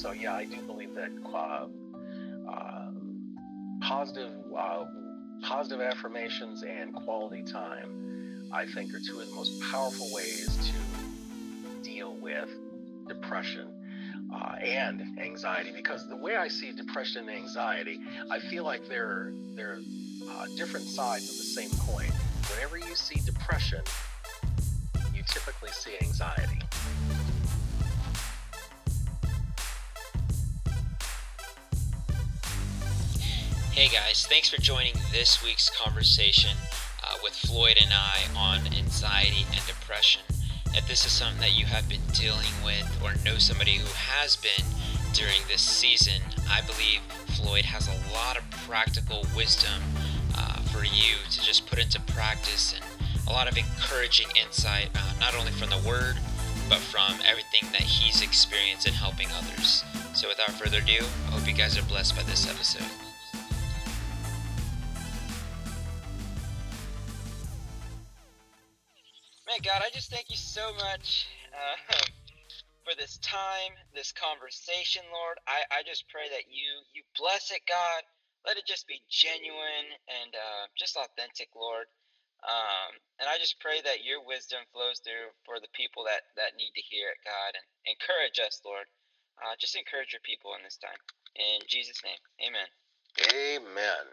so yeah, I do believe that uh, uh, positive uh, positive affirmations and quality time, I think, are two of the most powerful ways to deal with depression. Uh, and anxiety, because the way I see depression and anxiety, I feel like they're they're uh, different sides of the same coin. Whenever you see depression, you typically see anxiety. Hey guys, thanks for joining this week's conversation uh, with Floyd and I on anxiety and depression. If this is something that you have been dealing with or know somebody who has been during this season, I believe Floyd has a lot of practical wisdom uh, for you to just put into practice and a lot of encouraging insight, uh, not only from the Word, but from everything that he's experienced in helping others. So, without further ado, I hope you guys are blessed by this episode. Man, God, I just thank you so much uh, for this time, this conversation, Lord. I, I just pray that you you bless it, God. Let it just be genuine and uh, just authentic, Lord. Um, and I just pray that your wisdom flows through for the people that, that need to hear it, God, and encourage us, Lord. Uh, just encourage your people in this time. In Jesus' name, amen. Amen.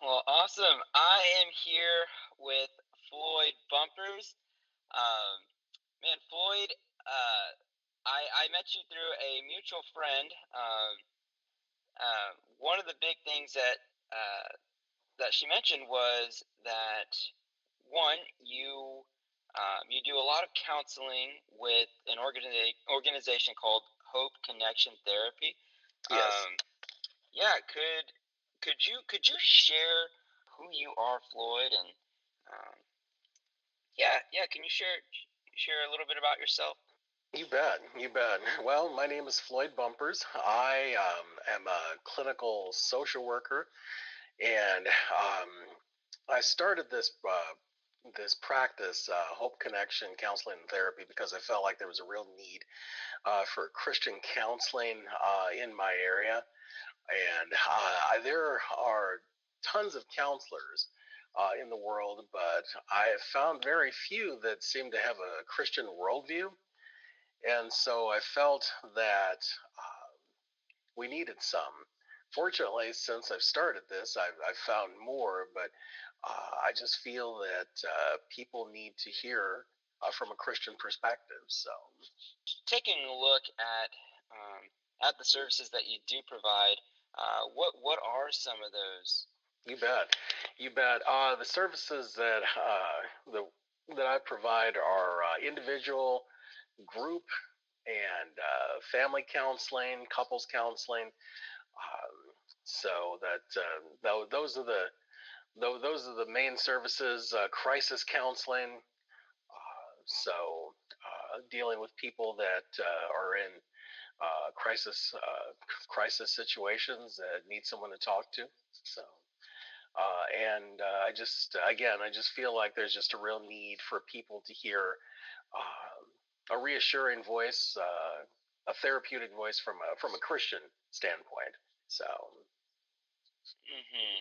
Well, awesome. I am here with Floyd Bumpers. Um, man, Floyd, uh, I, I met you through a mutual friend. Um, uh, one of the big things that uh, that she mentioned was that one, you um, you do a lot of counseling with an organiza- organization called Hope Connection Therapy. Yes. Um, yeah. Could could you could you share who you are, Floyd, and yeah, yeah. Can you share share a little bit about yourself? You bet, you bet. Well, my name is Floyd Bumpers. I um, am a clinical social worker, and um, I started this uh, this practice, uh, Hope Connection Counseling and Therapy, because I felt like there was a real need uh, for Christian counseling uh, in my area, and uh, there are tons of counselors. Uh, in the world, but I have found very few that seem to have a Christian worldview. And so I felt that uh, we needed some. Fortunately, since I've started this, I've, I've found more, but uh, I just feel that uh, people need to hear uh, from a Christian perspective. So, taking a look at um, at the services that you do provide, uh, what what are some of those? You bet, you bet. Uh, the services that uh, the that I provide are individual group and uh, family counseling, couples counseling. Um, so that uh, those are the those are the main services. Uh, crisis counseling. Uh, so uh, dealing with people that uh, are in crisis crisis situations that need someone to talk to. So. Uh, and uh, I just, again, I just feel like there's just a real need for people to hear uh, a reassuring voice, uh, a therapeutic voice from a from a Christian standpoint. So, mm-hmm.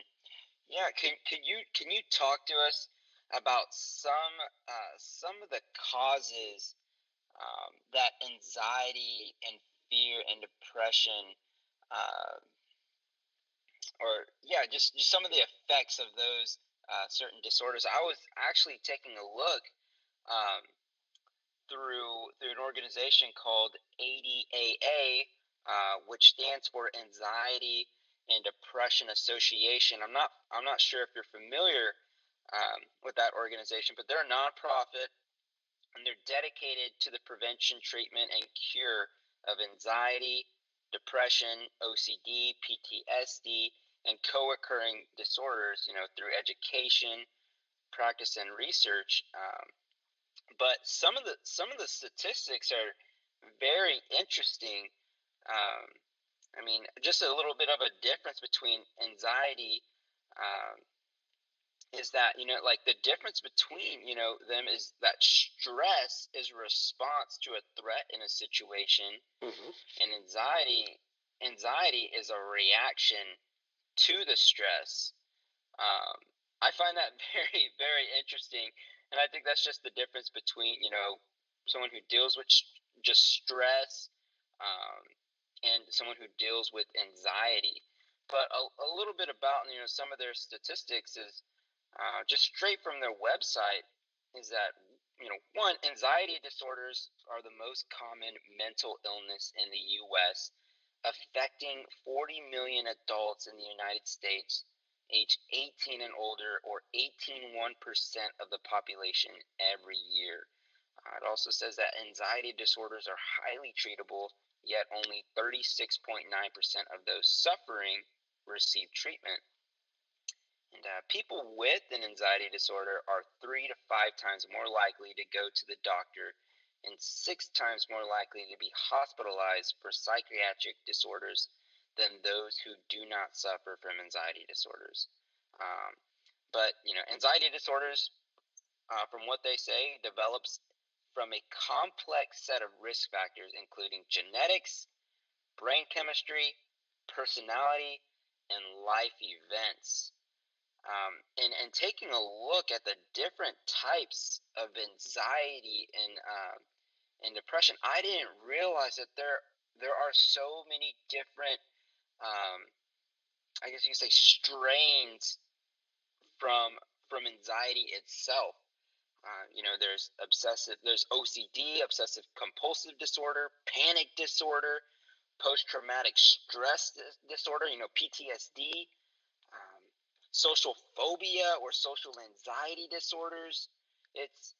yeah, can can you can you talk to us about some uh, some of the causes um, that anxiety and fear and depression, uh, or yeah, just just some of the effects of those uh, certain disorders. I was actually taking a look. Um, through through an organization called ADAA, uh, which stands for Anxiety and Depression Association. I'm not I'm not sure if you're familiar um, with that organization, but they're a nonprofit and they're dedicated to the prevention, treatment, and cure of anxiety, depression, OCD, PTSD, and co-occurring disorders. You know, through education, practice, and research. Um, but some of the some of the statistics are very interesting. Um, I mean, just a little bit of a difference between anxiety um, is that you know like the difference between you know them is that stress is a response to a threat in a situation mm-hmm. and anxiety anxiety is a reaction to the stress um, i find that very very interesting and i think that's just the difference between you know someone who deals with just stress um, and someone who deals with anxiety but a, a little bit about you know some of their statistics is uh, just straight from their website, is that you know one anxiety disorders are the most common mental illness in the U.S., affecting 40 million adults in the United States age 18 and older, or 18.1% of the population every year. Uh, it also says that anxiety disorders are highly treatable, yet only 36.9% of those suffering receive treatment. Uh, people with an anxiety disorder are three to five times more likely to go to the doctor and six times more likely to be hospitalized for psychiatric disorders than those who do not suffer from anxiety disorders. Um, but you know, anxiety disorders, uh, from what they say, develops from a complex set of risk factors, including genetics, brain chemistry, personality, and life events. Um, and, and taking a look at the different types of anxiety and uh, and depression, I didn't realize that there there are so many different, um, I guess you could say, strains from from anxiety itself. Uh, you know, there's obsessive, there's OCD, obsessive compulsive disorder, panic disorder, post traumatic stress disorder, you know, PTSD, social phobia or social anxiety disorders. It's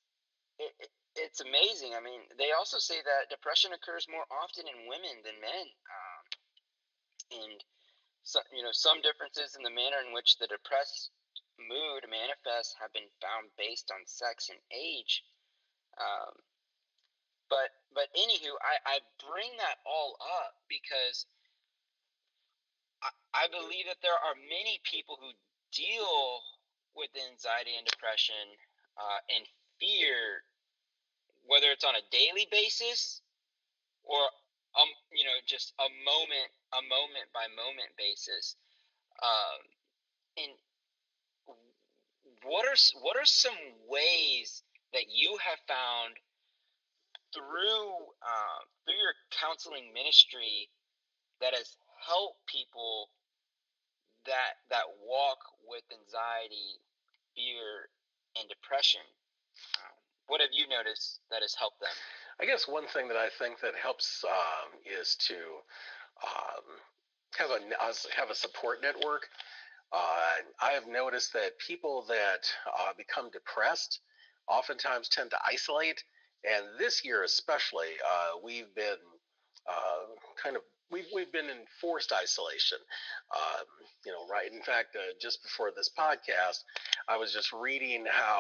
it, it's amazing. I mean, they also say that depression occurs more often in women than men, um, and so, you know some differences in the manner in which the depressed mood manifests have been found based on sex and age. Um, but but anywho, I, I bring that all up because I, I believe that there are many people who deal with anxiety and depression uh, and fear, whether it's on a daily basis or um, you know, just a moment, a moment by moment basis. Um, and what are what are some ways that you have found through uh, through your counseling ministry that has helped people that that anxiety, fear, and depression. Um, what have you noticed that has helped them? I guess one thing that I think that helps um, is to um, have a have a support network. Uh, I have noticed that people that uh, become depressed oftentimes tend to isolate, and this year especially, uh, we've been uh, kind of we've we've been in forced isolation. Um, you know, right? In fact, uh, just before this podcast, I was just reading how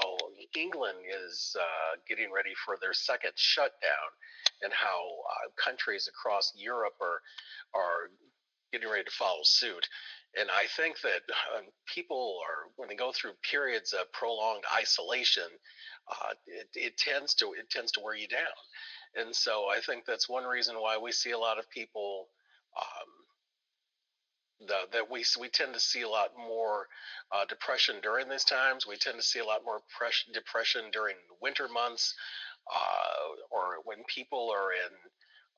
England is uh, getting ready for their second shutdown, and how uh, countries across Europe are are getting ready to follow suit. And I think that uh, people are when they go through periods of prolonged isolation, uh, it, it tends to it tends to wear you down. And so I think that's one reason why we see a lot of people um, the, that we we tend to see a lot more uh, depression during these times. We tend to see a lot more depression during winter months, uh, or when people are in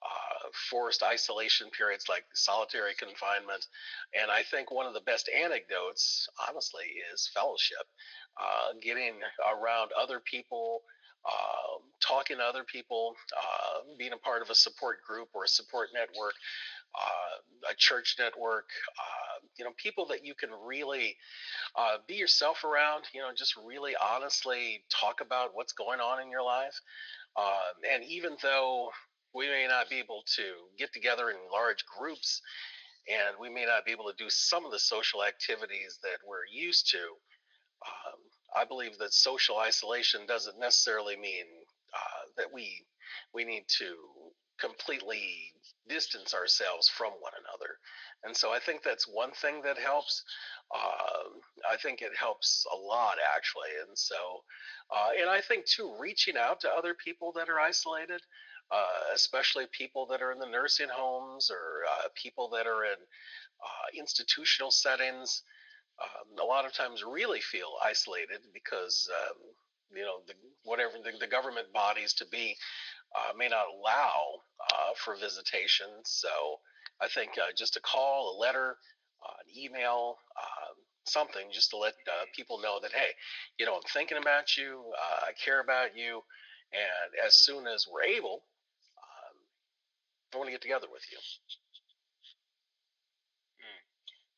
uh, forced isolation periods like solitary confinement. And I think one of the best anecdotes, honestly, is fellowship, uh, getting around other people. Uh, talking to other people, uh, being a part of a support group or a support network, uh, a church network, uh, you know, people that you can really uh, be yourself around, you know, just really honestly talk about what's going on in your life. Um, and even though we may not be able to get together in large groups and we may not be able to do some of the social activities that we're used to, um, I believe that social isolation doesn't necessarily mean uh, that we we need to completely distance ourselves from one another. And so I think that's one thing that helps. Uh, I think it helps a lot, actually. And so, uh, and I think too, reaching out to other people that are isolated, uh, especially people that are in the nursing homes or uh, people that are in uh, institutional settings, um, a lot of times really feel isolated because um, you know the, whatever the, the, government bodies to be uh, may not allow uh, for visitation. So I think uh, just a call, a letter, uh, an email, um, something just to let uh, people know that hey, you know I'm thinking about you, uh, I care about you, and as soon as we're able, um, I want to get together with you. Hmm.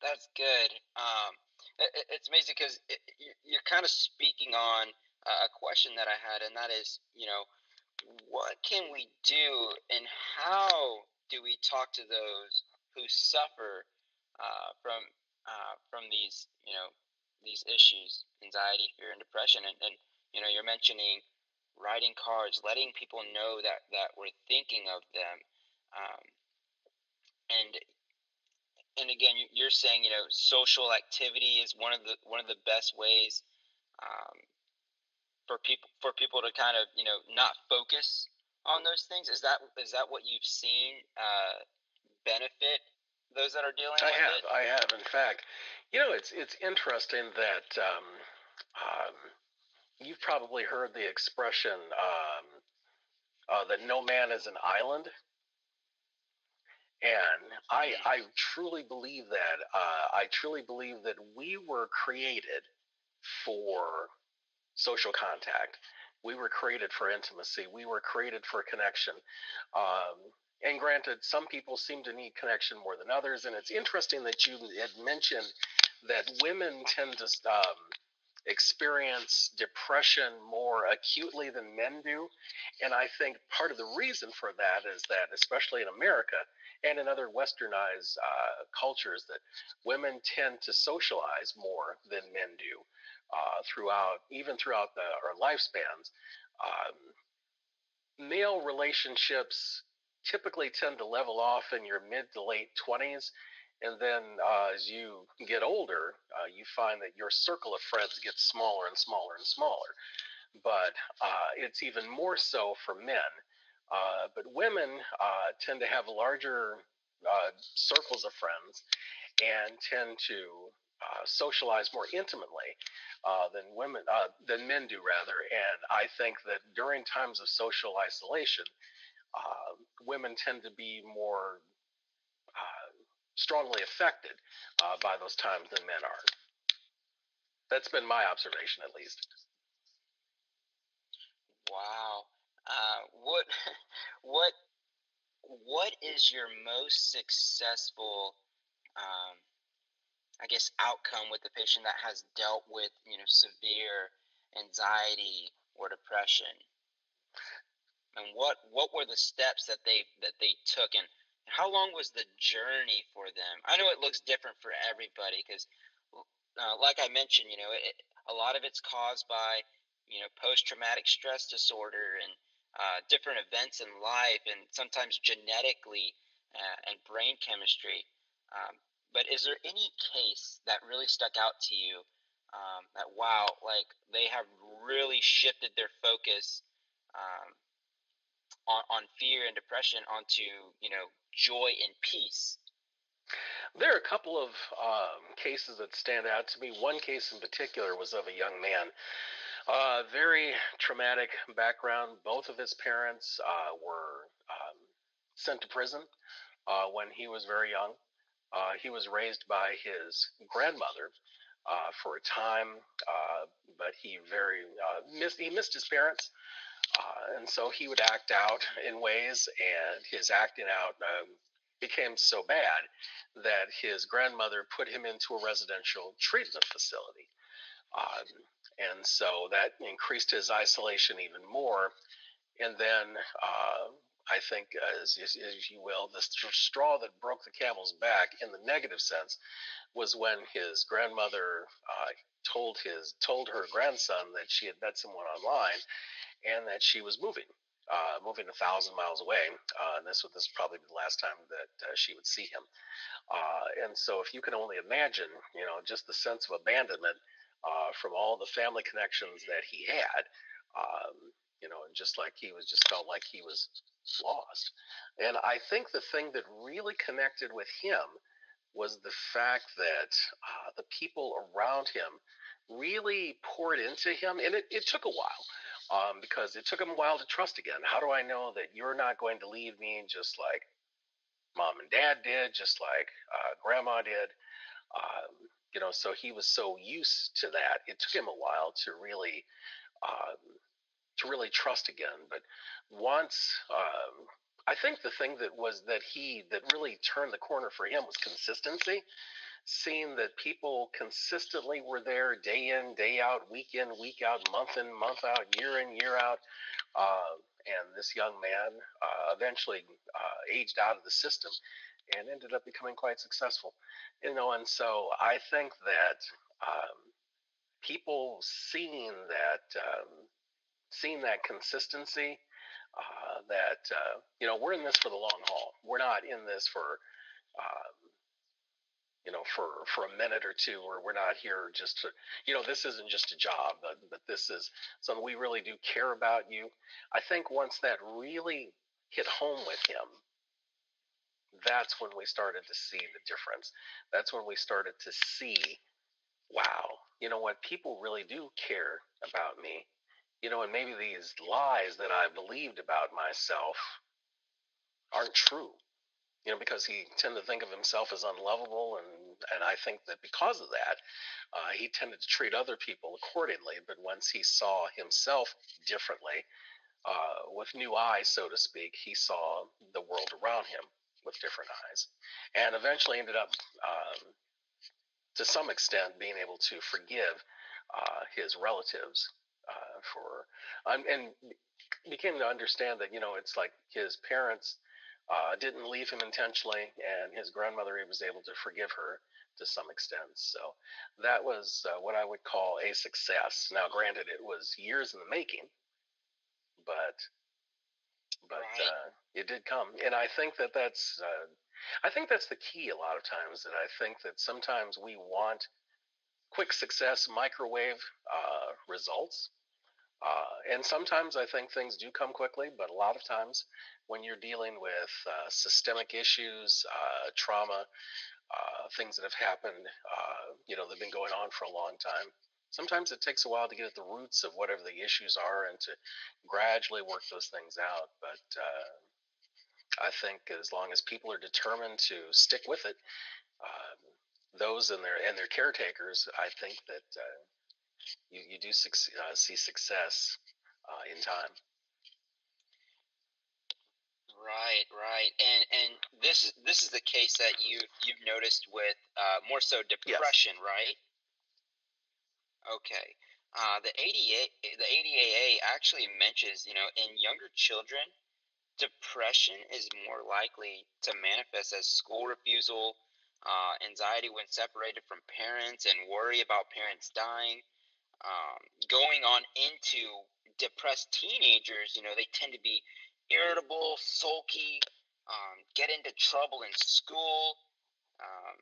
That's good. Um, it, it's amazing because you're kind of speaking on a question that I had, and that is, you know, what can we do and how do we talk to those who suffer uh, from uh, from these, you know, these issues, anxiety, fear, and depression, and, and you know, you're mentioning writing cards, letting people know that that we're thinking of them, um, and and again, you're saying you know social activity is one of the one of the best ways um, for people for people to kind of you know not focus on those things. Is that is that what you've seen uh, benefit those that are dealing? I have, it? I have. In fact, you know, it's it's interesting that um, um, you've probably heard the expression um, uh, that no man is an island. And I, I truly believe that. Uh, I truly believe that we were created for social contact. We were created for intimacy. We were created for connection. Um, and granted, some people seem to need connection more than others. And it's interesting that you had mentioned that women tend to um, experience depression more acutely than men do. And I think part of the reason for that is that, especially in America and in other westernized uh, cultures, that women tend to socialize more than men do uh, throughout, even throughout the, our lifespans. Um, male relationships typically tend to level off in your mid to late 20s and then uh, as you get older, uh, you find that your circle of friends gets smaller and smaller and smaller. But uh, it's even more so for men. Uh, but women uh, tend to have larger uh, circles of friends and tend to socialize more intimately than women than men do, rather. And I think that during times of social isolation, women tend to be more strongly affected uh, by those times than men are. That's been my observation, at least. Wow. Uh, what, what, what is your most successful, um, I guess, outcome with the patient that has dealt with, you know, severe anxiety or depression? And what, what were the steps that they that they took? And how long was the journey for them? I know it looks different for everybody because, uh, like I mentioned, you know, it, a lot of it's caused by, you know, post traumatic stress disorder and uh, different events in life, and sometimes genetically uh, and brain chemistry. Um, but is there any case that really stuck out to you? Um, that wow, like they have really shifted their focus um, on, on fear and depression onto you know joy and peace. There are a couple of um, cases that stand out to me. One case in particular was of a young man, uh, very traumatic background. Both of his parents uh, were um, sent to prison uh, when he was very young. Uh, he was raised by his grandmother uh, for a time, uh, but he very missed he missed his parents. Uh, and so he would act out in ways, and his acting out um, became so bad that his grandmother put him into a residential treatment facility. Um, and so that increased his isolation even more. And then uh, I think, as, as, you will, the straw that broke the camel's back in the negative sense was when his grandmother uh, told his told her grandson that she had met someone online and that she was moving. uh, moving a thousand miles away. Uh, and this would this probably be the last time that uh, she would see him. Uh, and so, if you can only imagine, you know, just the sense of abandonment uh, from all the family connections that he had, um, you know, and just like he was, just felt like he was lost. And I think the thing that really connected with him was the fact that uh, the people around him really poured into him, and it, it took a while um, because it took him a while to trust again. How do I know that you're not going to leave me just like mom and dad did, just like uh, grandma did? Um, you know, so he was so used to that. It took him a while to really um, to really trust again. But once, um, I think the thing that was that he that really turned the corner for him was consistency seeing that people consistently were there day in, day out, week in, week out, month in, month out, year in, year out. Uh, and this young man uh, eventually uh, aged out of the system and ended up becoming quite successful. You know, and so I think that um, people seeing that, um, seeing that consistency, uh, that uh, you know, we're in this for the long haul. We're not in this for um, you know, for for a minute or two, or we're not here just to, you know, this isn't just a job, but, but this is something we really do care about you. I think once that really hit home with him, that's when we started to see the difference. That's when we started to see, wow, you know what, people really do care about me. You know, and maybe these lies that I believed about myself aren't true you know, because he tended to think of himself as unlovable, and and I think that because of that, uh, he tended to treat other people accordingly. But once he saw himself differently, uh, with new eyes, so to speak, he saw the world around him with different eyes, and eventually ended up, um, to some extent, being able to forgive uh, his relatives for, um, and became to understand that you know it's like his parents uh, didn't leave him intentionally, and his grandmother he was able to forgive her to some extent. So that was uh, what I would call a success. Now, granted, it was years in the making, but but uh, it did come, and I think that that's uh, I think that's the key. A lot of times, that I think that sometimes we want quick success, microwave uh, results. Uh, and sometimes I think things do come quickly, but a lot of times when you're dealing with uh, systemic issues, uh, trauma, uh, things that have happened, uh, you know, they've been going on for a long time. Sometimes it takes a while to get at the roots of whatever the issues are and to gradually work those things out. But uh, I think as long as people are determined to stick with it, those and their and their caretakers, I think that you, you do uh, see success uh, in time. Right, right, and and this is this is the case that you you've noticed with uh, more so depression, yes. right? Okay, uh, the ADA the ADAA actually mentions you know in younger children, depression is more likely to manifest as school refusal, uh, anxiety when separated from parents, and worry about parents dying um, going on into depressed teenagers, you know, they tend to be irritable, sulky, um, get into trouble in school, um,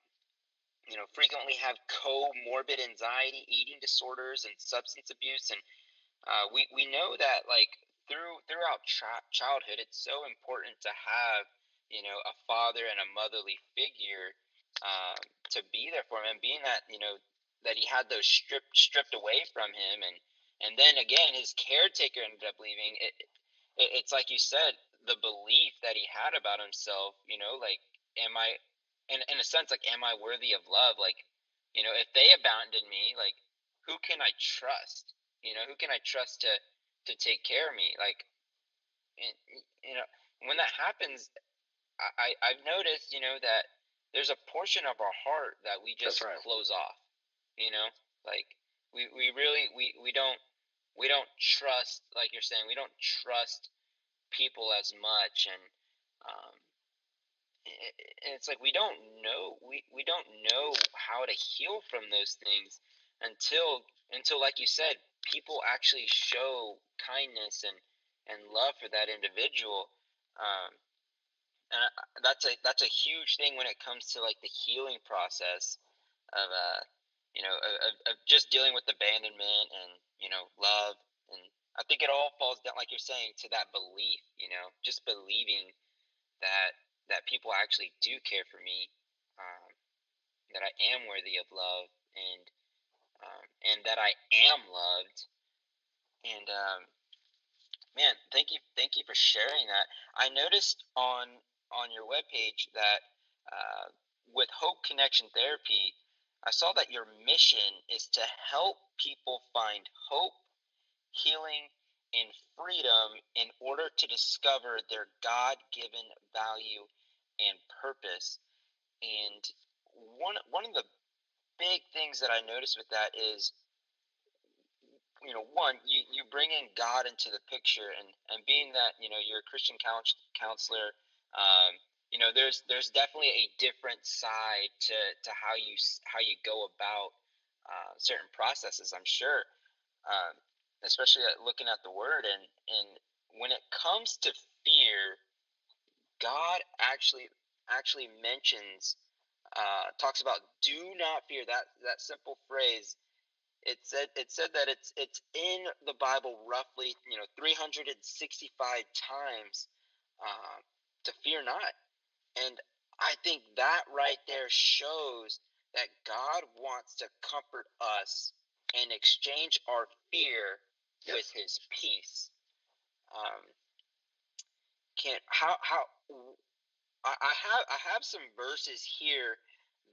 you know, frequently have comorbid anxiety, eating disorders, and substance abuse. And uh, we, we know that, like, through throughout ch- childhood, it's so important to have, you know, a father and a motherly figure um, to be there for them. And being that, you know, that he had those stripped stripped away from him, and and then again his caretaker ended up leaving. It, it, it's like you said, the belief that he had about himself. You know, like am I, in in a sense, like am I worthy of love? Like, you know, if they abandoned me, like who can I trust? You know, who can I trust to to take care of me? Like, and, you know, when that happens, I I've noticed, you know, that there's a portion of our heart that we just right. close off you know, like we, we really we, we don't we don't trust like you're saying we don't trust people as much and um, and it's like we don't know we, we don't know how to heal from those things until until like you said people actually show kindness and and love for that individual. Um, and that's a that's a huge thing when it comes to like the healing process of uh you know of, of just dealing with abandonment and you know love. And I think it all falls down like you're saying to that belief you know just believing that that people actually do care for me um, that I am worthy of love and um, and that I am loved. And um, man thank you thank you for sharing that. I noticed on on your webpage that uh, with Hope Connection Therapy, I saw that your mission is to help people find hope, healing, and freedom in order to discover their God given value and purpose. And one, one of the big things that I noticed with that is you know, one, you, you bring in God into the picture, and, and being that you know you're a Christian counselor, um, you know, there's there's definitely a different side to, to how you how you go about uh, certain processes. I'm sure, um, especially looking at the word and and when it comes to fear, God actually actually mentions uh, talks about do not fear that that simple phrase it said it said that it's it's in the bible roughly you know 365 times uh, to fear not. And I think that right there shows that God wants to comfort us and exchange our fear yes. with His peace. Um, can how how I, I have I have some verses here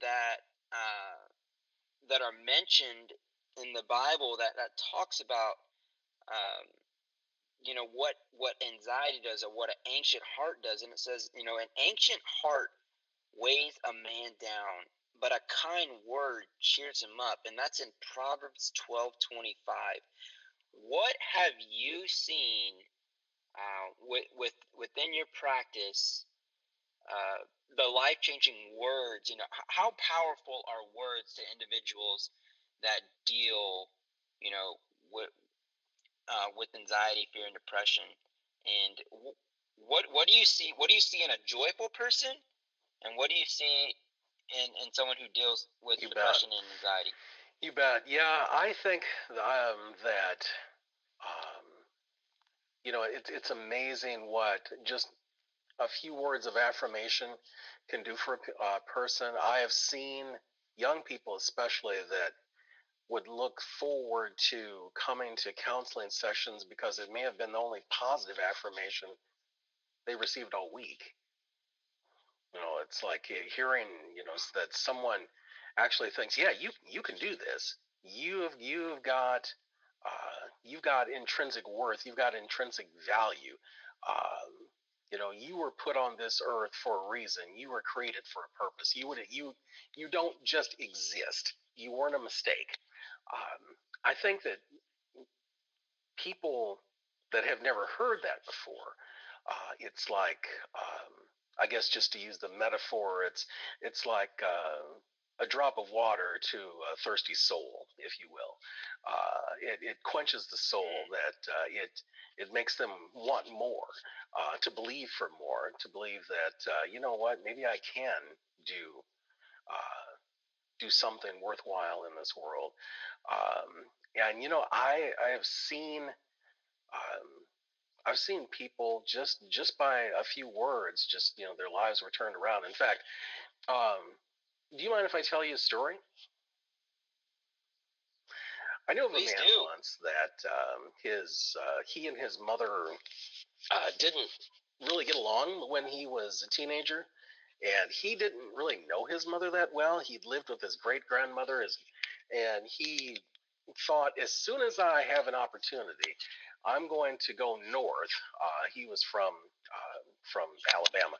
that uh, that are mentioned in the Bible that that talks about um, you know what what anxiety does or what an ancient heart does and it says you know an ancient heart weighs a man down but a kind word cheers him up and that's in proverbs 12 25 what have you seen uh, with, with within your practice uh, the life-changing words you know how powerful are words to individuals that deal you know with, uh, with anxiety, fear, and depression. And what what do you see? What do you see in a joyful person, and what do you see in in someone who deals with you depression bet. and anxiety? You bet. Yeah, I think um, that um, you know it's it's amazing what just a few words of affirmation can do for a uh, person. I have seen young people, especially that would look forward to coming to counseling sessions because it may have been the only positive affirmation they received all week. You know, it's like hearing, you know, that someone actually thinks, yeah, you you can do this. You've you've got uh, you've got intrinsic worth. You've got intrinsic value. Um, you know, you were put on this earth for a reason. You were created for a purpose. You would you you don't just exist. You weren't a mistake um, I think that people that have never heard that before, uh, it's like, um, I guess just to use the metaphor, it's it's like uh, a drop of water to a thirsty soul, if you will. Uh, it, it, quenches the soul. That uh, it it makes them want more, uh, to believe for more, to believe that uh, you know what, maybe I can do do something worthwhile in this world. Um, and you know, I I have seen um, I've seen people just just by a few words, just you know, their lives were turned around. In fact, um, do you mind if I tell you a story? I know of Please a man do. once that um, his uh, he and his mother uh, didn't really get along when he was a teenager, and he didn't really know his mother that well. He'd lived with his great grandmother, and he thought as soon as I have an opportunity, I'm going to go north. Uh, he was from uh, from Alabama.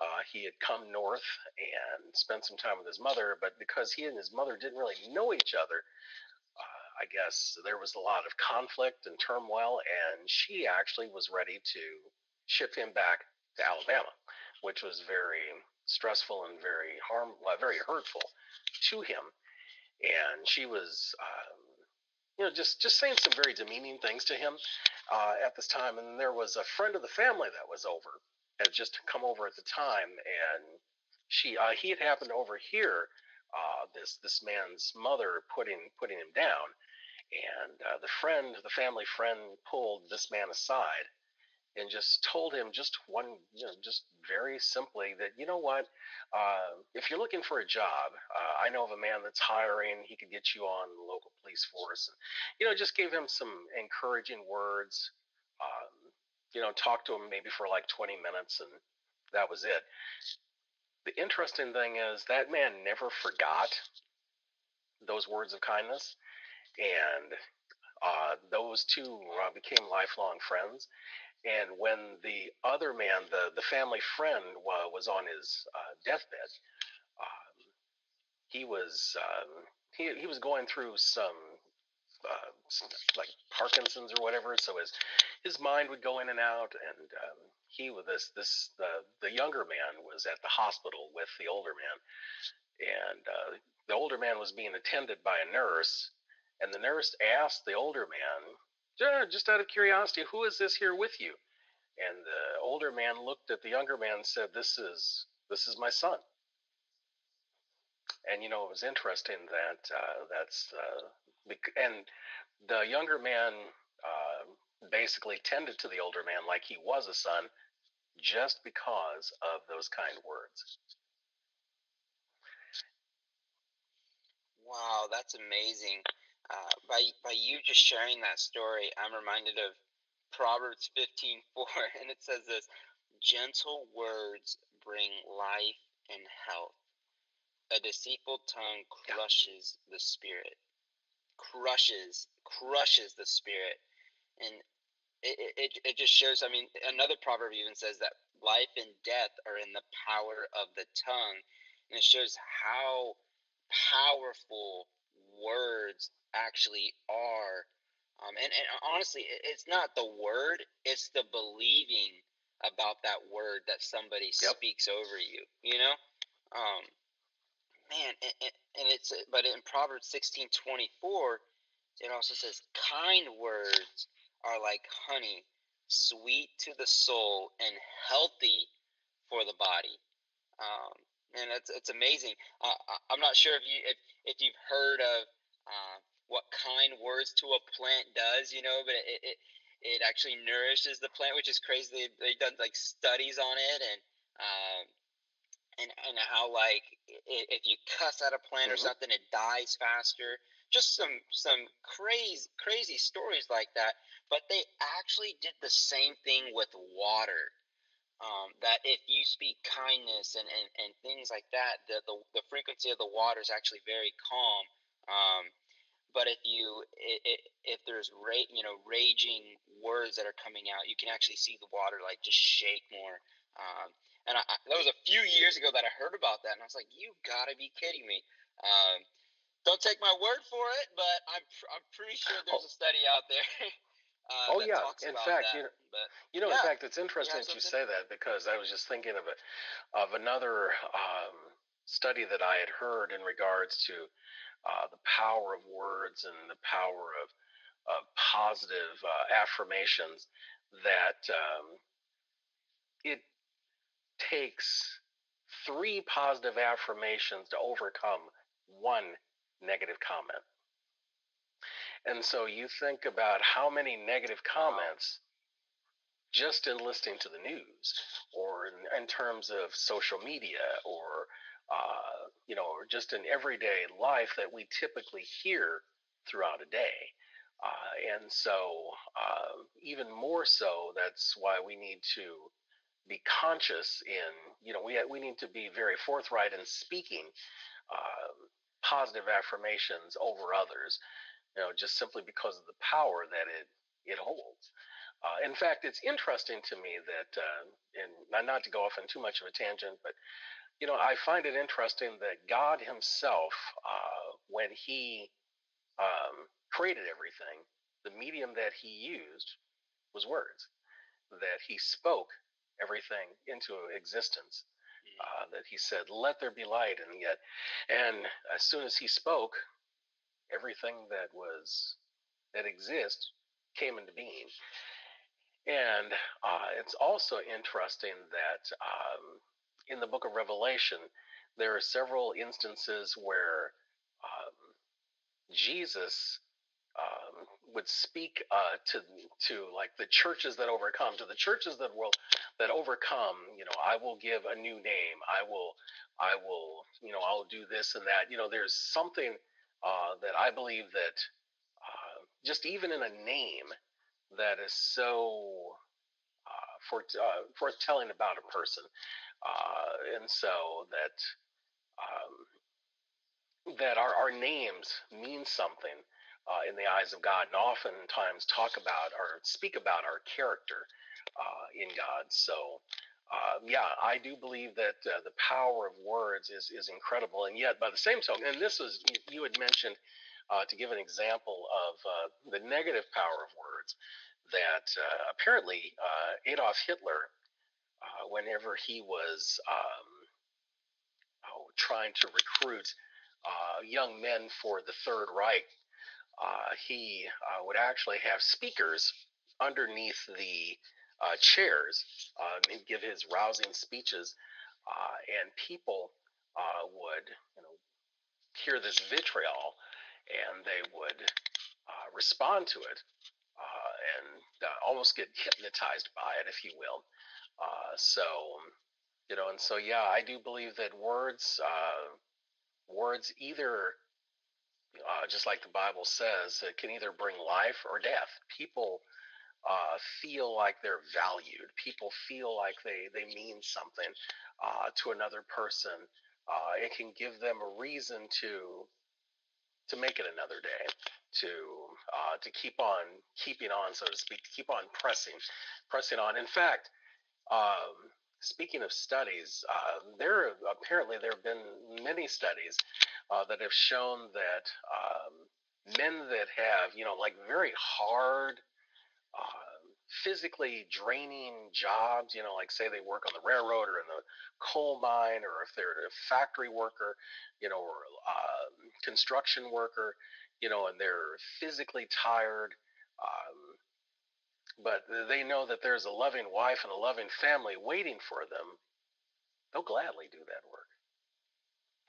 Uh, he had come north and spent some time with his mother, but because he and his mother didn't really know each other, uh, I guess there was a lot of conflict and turmoil, and she actually was ready to ship him back to Alabama, which was very stressful and very harm, very hurtful to him. And she was, um, you know, just just saying some very demeaning things to him uh, at this time. And there was a friend of the family that was over, had just come over at the time, and she uh, he had happened to overhear uh, this this man's mother putting putting him down, and uh, the friend, the family friend, pulled this man aside and just told him just one, you know, just very simply that you know what, uh, if you're looking for a job, uh, I know of a man that's hiring. He could get you on the local police force, and you know, just gave him some encouraging words. Um, you know, talked to him maybe for like 20 minutes, and that was it. The interesting thing is that man never forgot those words of kindness, and uh, those two uh, became lifelong friends. And when the other man, the, the family friend, uh, was on his uh, deathbed, um, he was um, he, he was going through some uh, like Parkinson's or whatever. So his his mind would go in and out, and um, he with this this the the younger man was at the hospital with the older man, and uh, the older man was being attended by a nurse, and the nurse asked the older man just out of curiosity, who is this here with you? And the older man looked at the younger man and said, "This is this is my son." And you know, it was interesting that uh, that's uh, and the younger man uh, basically tended to the older man like he was a son, just because of those kind words. Wow, that's amazing. Uh, by by you just sharing that story, I'm reminded of Proverbs 15:4, and it says this: "Gentle words bring life and health. A deceitful tongue crushes yeah. the spirit. Crushes, crushes the spirit." And it, it, it just shows. I mean, another proverb even says that life and death are in the power of the tongue, and it shows how powerful words actually are. Um, and, and honestly, it's not the word, it's the believing about that word that somebody yep. speaks over you, you know? Um, man, and, and it's, but in Proverbs 16 24, it also says, kind words are like honey, sweet to the soul and healthy for the body. Um, and it's, it's amazing. Uh, I'm not sure if you if, if you've heard of uh, what kind words to a plant does, you know, but it, it, it actually nourishes the plant, which is crazy. They, they've done like studies on it and, um, and, and how like if you cuss at a plant mm-hmm. or something, it dies faster. Just some some crazy crazy stories like that. But they actually did the same thing with water. Um, that if you speak kindness and, and, and things like that, the, the, the frequency of the water is actually very calm. Um, but if you if there's ra- you know raging words that are coming out, you can actually see the water like just shake more. Um, and I, I, that was a few years ago that I heard about that, and I was like, "You gotta be kidding me!" Um, don't take my word for it, but I'm I'm pretty sure there's a study out there. Uh, oh yeah, in fact, that, you know, but, you know, yeah. in fact, it's interesting you that you say that because I was just thinking of it, of another um, study that I had heard in regards to uh, the power of words and the power of, of positive uh, affirmations that um, it takes three positive affirmations to overcome one negative comment. And so you think about how many negative comments just in listening to the news or in, in terms of social media or uh, you know, or just in everyday life that we typically hear throughout a day. Uh, and so, uh, even more so, that's why we need to be conscious in, you know, we, we need to be very forthright in speaking uh, positive affirmations over others, you know, just simply because of the power that it, it holds. Uh, in fact, it's interesting to me that, uh, and not to go off on too much of a tangent, but you know, I find it interesting that God Himself, uh, when He um, created everything, the medium that He used was words. That He spoke everything into existence. Mm. Uh, that He said, "Let there be light," and yet, and as soon as He spoke, everything that was that exists came into being. And uh, it's also interesting that um, in the book of Revelation, there are several instances where um, Jesus um, would speak uh, to to like the churches that overcome, to the churches that will that overcome. You know, I will give a new name. I will, I will, you know, I'll do this and that. You know, there's something uh, that I believe that uh, just even in a name that is so uh, for uh, foretelling about a person, uh, and so that um, that our our names mean something uh, in the eyes of God, and oftentimes talk about or speak about our character in God. So. Uh, yeah, I do believe that uh, the power of words is is incredible, and yet by the same token, and this was you had mentioned uh, to give an example of uh, the negative power of words, that uh, apparently Adolf Hitler, whenever he was um, oh, trying to recruit young men for the Third Reich, uh, he uh, would actually have speakers underneath the uh, chairs. Uh, he'd give his rousing speeches, uh, and people uh, would, you know, hear this vitriol, and they would respond to it, and almost get hypnotized by it, if you will. so, you know, and so yeah, I do believe that words, words either uh, just like the Bible says, it can either bring life or death. People uh, feel like they're valued. People feel like they, they mean something uh, to another person. Uh, it can give them a reason to to make it another day, to uh, to keep on keeping on, so to speak, to keep on pressing, pressing on. In fact, um, speaking of studies, uh, there apparently there have been many studies uh, that have shown that um, men that have you know like very hard, uh, physically draining jobs, you know, like say they work on the railroad or in the coal mine, or if they're a factory worker, you know, or uh, construction worker, you know, and they're physically tired. Um, but they know that there's a loving wife and a loving family waiting for them, they'll gladly do that work.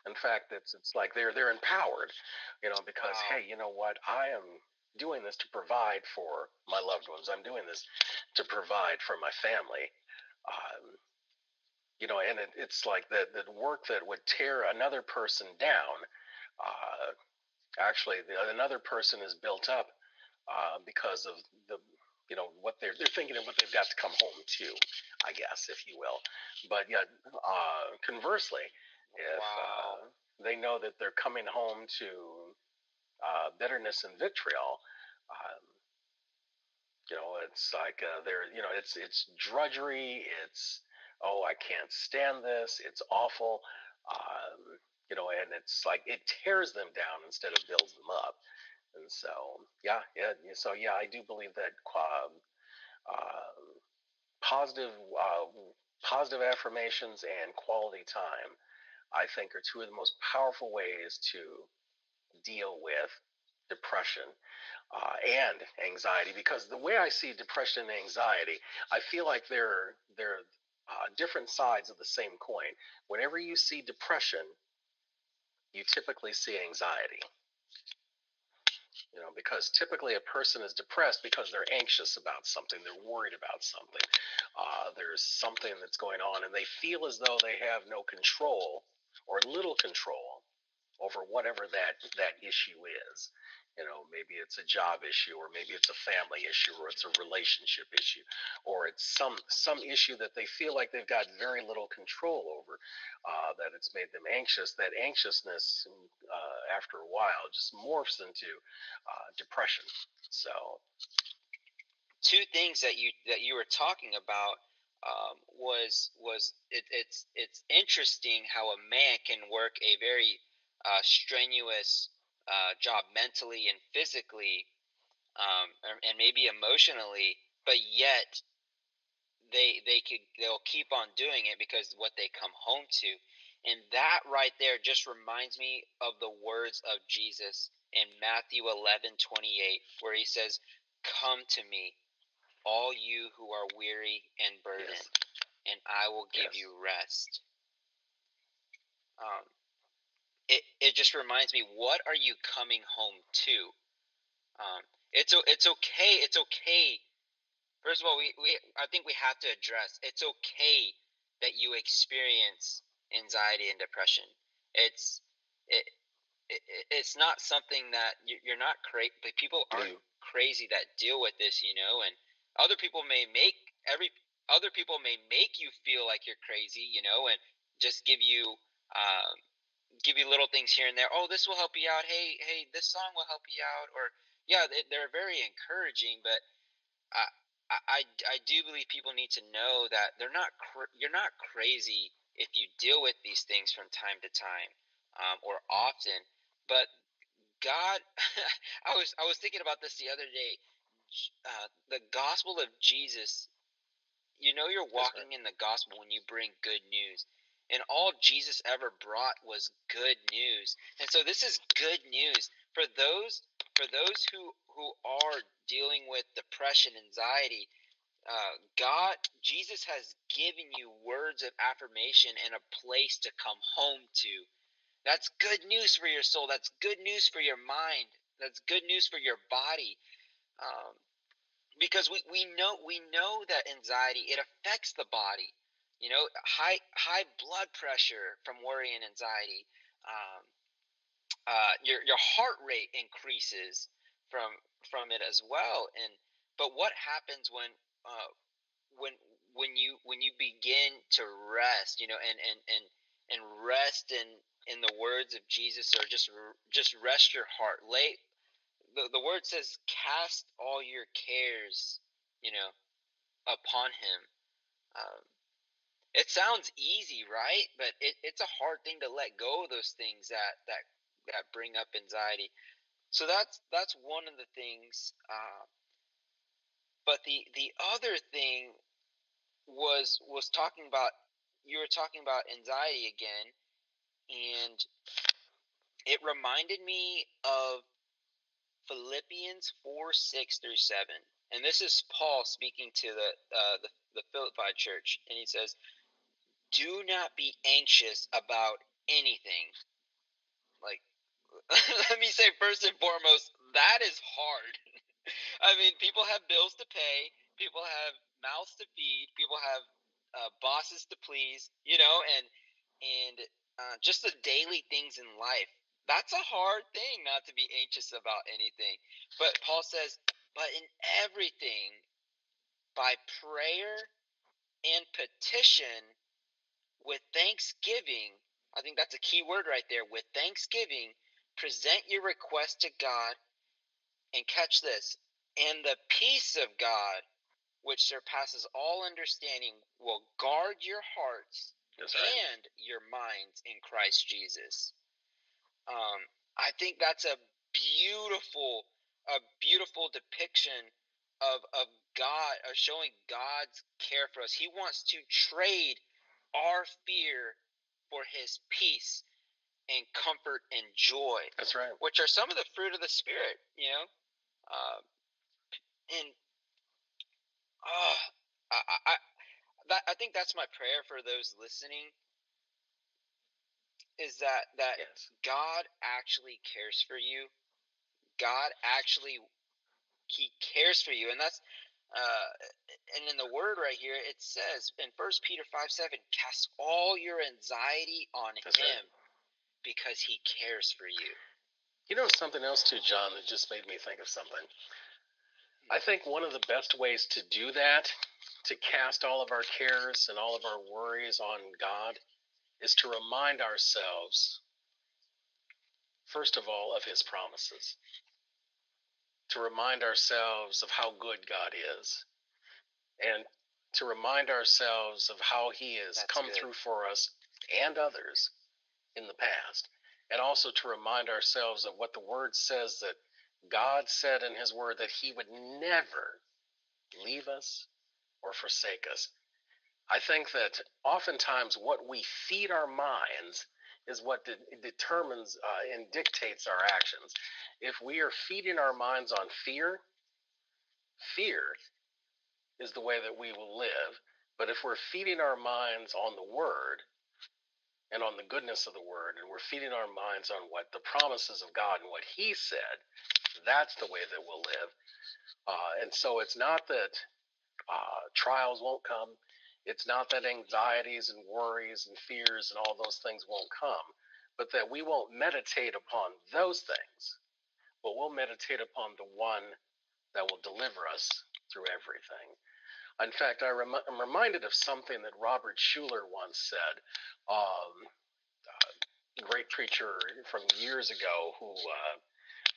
In fact, it's it's like they're they're empowered, you know, because wow. hey, you know what? I am doing this to provide for my loved ones. I'm doing this to provide for my family. Um, you know, and it, it's like that the work that would tear another person down. Uh, actually, the, another person is built up uh, because of the you know what they're they're thinking of what they've got to come home to, I guess, if you will. But yet, uh, conversely, if uh, wow. uh, they know that they're coming home to uh, bitterness and vitriol, um, you know, it's like uh, they're you know it's it's drudgery. It's oh I can't stand this. It's awful. Um, you know, and it's like it tears them down instead of builds them up. And so, yeah, yeah. So, yeah, I do believe that uh, positive, uh, positive affirmations and quality time, I think, are two of the most powerful ways to deal with depression uh, and anxiety. Because the way I see depression and anxiety, I feel like they're they're uh, different sides of the same coin. Whenever you see depression, you typically see anxiety you know because typically a person is depressed because they're anxious about something they're worried about something uh, there's something that's going on and they feel as though they have no control or little control over whatever that that issue is. You know maybe it's a job issue or maybe it's a family issue or it's a relationship issue or it's some some issue that they feel like they've got very little control over uh, that it's made them anxious that anxiousness uh, after a while just morphs into uh, depression. So two things that you that you were talking about um, was was it, it's it's interesting how a man can work a very uh, strenuous uh, job mentally and physically, um, and maybe emotionally, but yet they they could they'll keep on doing it because what they come home to, and that right there just reminds me of the words of Jesus in Matthew 11 28, where he says, Come to me, all you who are weary and burdened, yes. and I will give yes. you rest. Um, it, it just reminds me, what are you coming home to? Um, it's it's okay. It's okay. First of all, we, we I think we have to address it's okay that you experience anxiety and depression. It's it, it it's not something that you're not crazy. People aren't crazy that deal with this, you know. And other people may make every other people may make you feel like you're crazy, you know, and just give you um, give you little things here and there. Oh, this will help you out. Hey, hey, this song will help you out. Or yeah, they're very encouraging, but I, I, I do believe people need to know that they're not cr- you're not crazy if you deal with these things from time to time um, or often. But God, I was I was thinking about this the other day. Uh, the gospel of Jesus. You know, you're walking right. in the gospel when you bring good news, and all Jesus ever brought was good news. And so this is good news for those for those who who are dealing with depression, anxiety, uh, God, Jesus has given you words of affirmation and a place to come home to. That's good news for your soul. That's good news for your mind. That's good news for your body. Um, because we, we know we know that anxiety it affects the body. You know, high high blood pressure from worry and anxiety. Um, uh, your your heart rate increases from from it as well. And but what happens when uh, when when you when you begin to rest, you know, and and and and rest in in the words of Jesus, or just just rest your heart. Lay the the word says, cast all your cares, you know, upon Him. Um, it sounds easy, right? But it, it's a hard thing to let go of those things that that that bring up anxiety. So that's that's one of the things. Uh, but the the other thing was was talking about you were talking about anxiety again, and it reminded me of Philippians four six through seven, and this is Paul speaking to the uh, the, the Philippi church, and he says, "Do not be anxious about anything." Like let me say first and foremost, that is hard. I mean, people have bills to pay, people have mouths to feed, people have uh, bosses to please, you know, and and uh, just the daily things in life. That's a hard thing not to be anxious about anything. But Paul says, but in everything, by prayer and petition with thanksgiving, I think that's a key word right there. With thanksgiving, present your request to God, and catch this, and the peace of God, which surpasses all understanding, will guard your hearts right. and your minds in Christ Jesus. Um, I think that's a beautiful, a beautiful depiction of of God, of showing God's care for us. He wants to trade our fear for His peace and comfort and joy. That's right. Which are some of the fruit of the spirit, you know. Uh, and uh, I, I, that, I think that's my prayer for those listening. Is that that yes. God actually cares for you? God actually He cares for you, and that's uh, and in the word right here it says in First Peter five seven, cast all your anxiety on that's Him. Right because he cares for you. You know something else too, John, that just made me think of something. I think one of the best ways to do that, to cast all of our cares and all of our worries on God, is to remind ourselves, first of all, of His promises. To remind ourselves of how good God is. And to remind ourselves of how He has That's come good. through for us and others in the past, and also to remind ourselves of what the Word says that God said in His Word that He would never leave us or forsake us. I think that oftentimes what we feed our minds is what de- determines uh, and dictates our actions. If we are feeding our minds on fear, fear is the way that we will live. But if we're feeding our minds on the Word and on the goodness of the Word, and we're feeding our minds on what the promises of God and what He said, that's the way that we'll live. Uh, and so it's not that uh, trials won't come. It's not that anxieties and worries and fears and all those things won't come, but that we won't meditate upon those things, but we'll meditate upon the one that will deliver us through everything. In fact, I I'm reminded of something that Robert Schuller once said. Um, uh, great preacher from years ago who uh,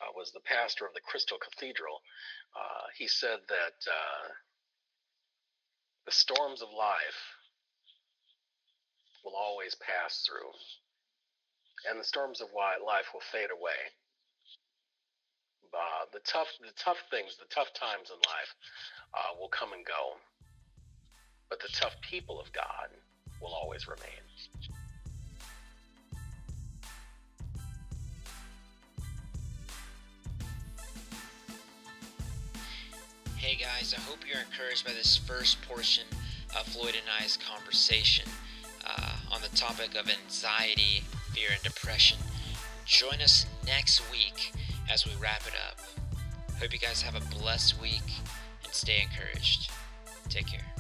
uh, was the pastor of the Crystal Cathedral. Uh, he said that uh, the storms of life will always pass through, and the storms of life will fade away. Uh, the tough, the tough things, the tough times in life uh, will come and go, but the tough people of God will always remain. Hey guys, I hope you're encouraged by this first portion of Floyd and I's conversation uh, on the topic of anxiety, fear, and depression. Join us next week as we wrap it up. Hope you guys have a blessed week and stay encouraged. Take care.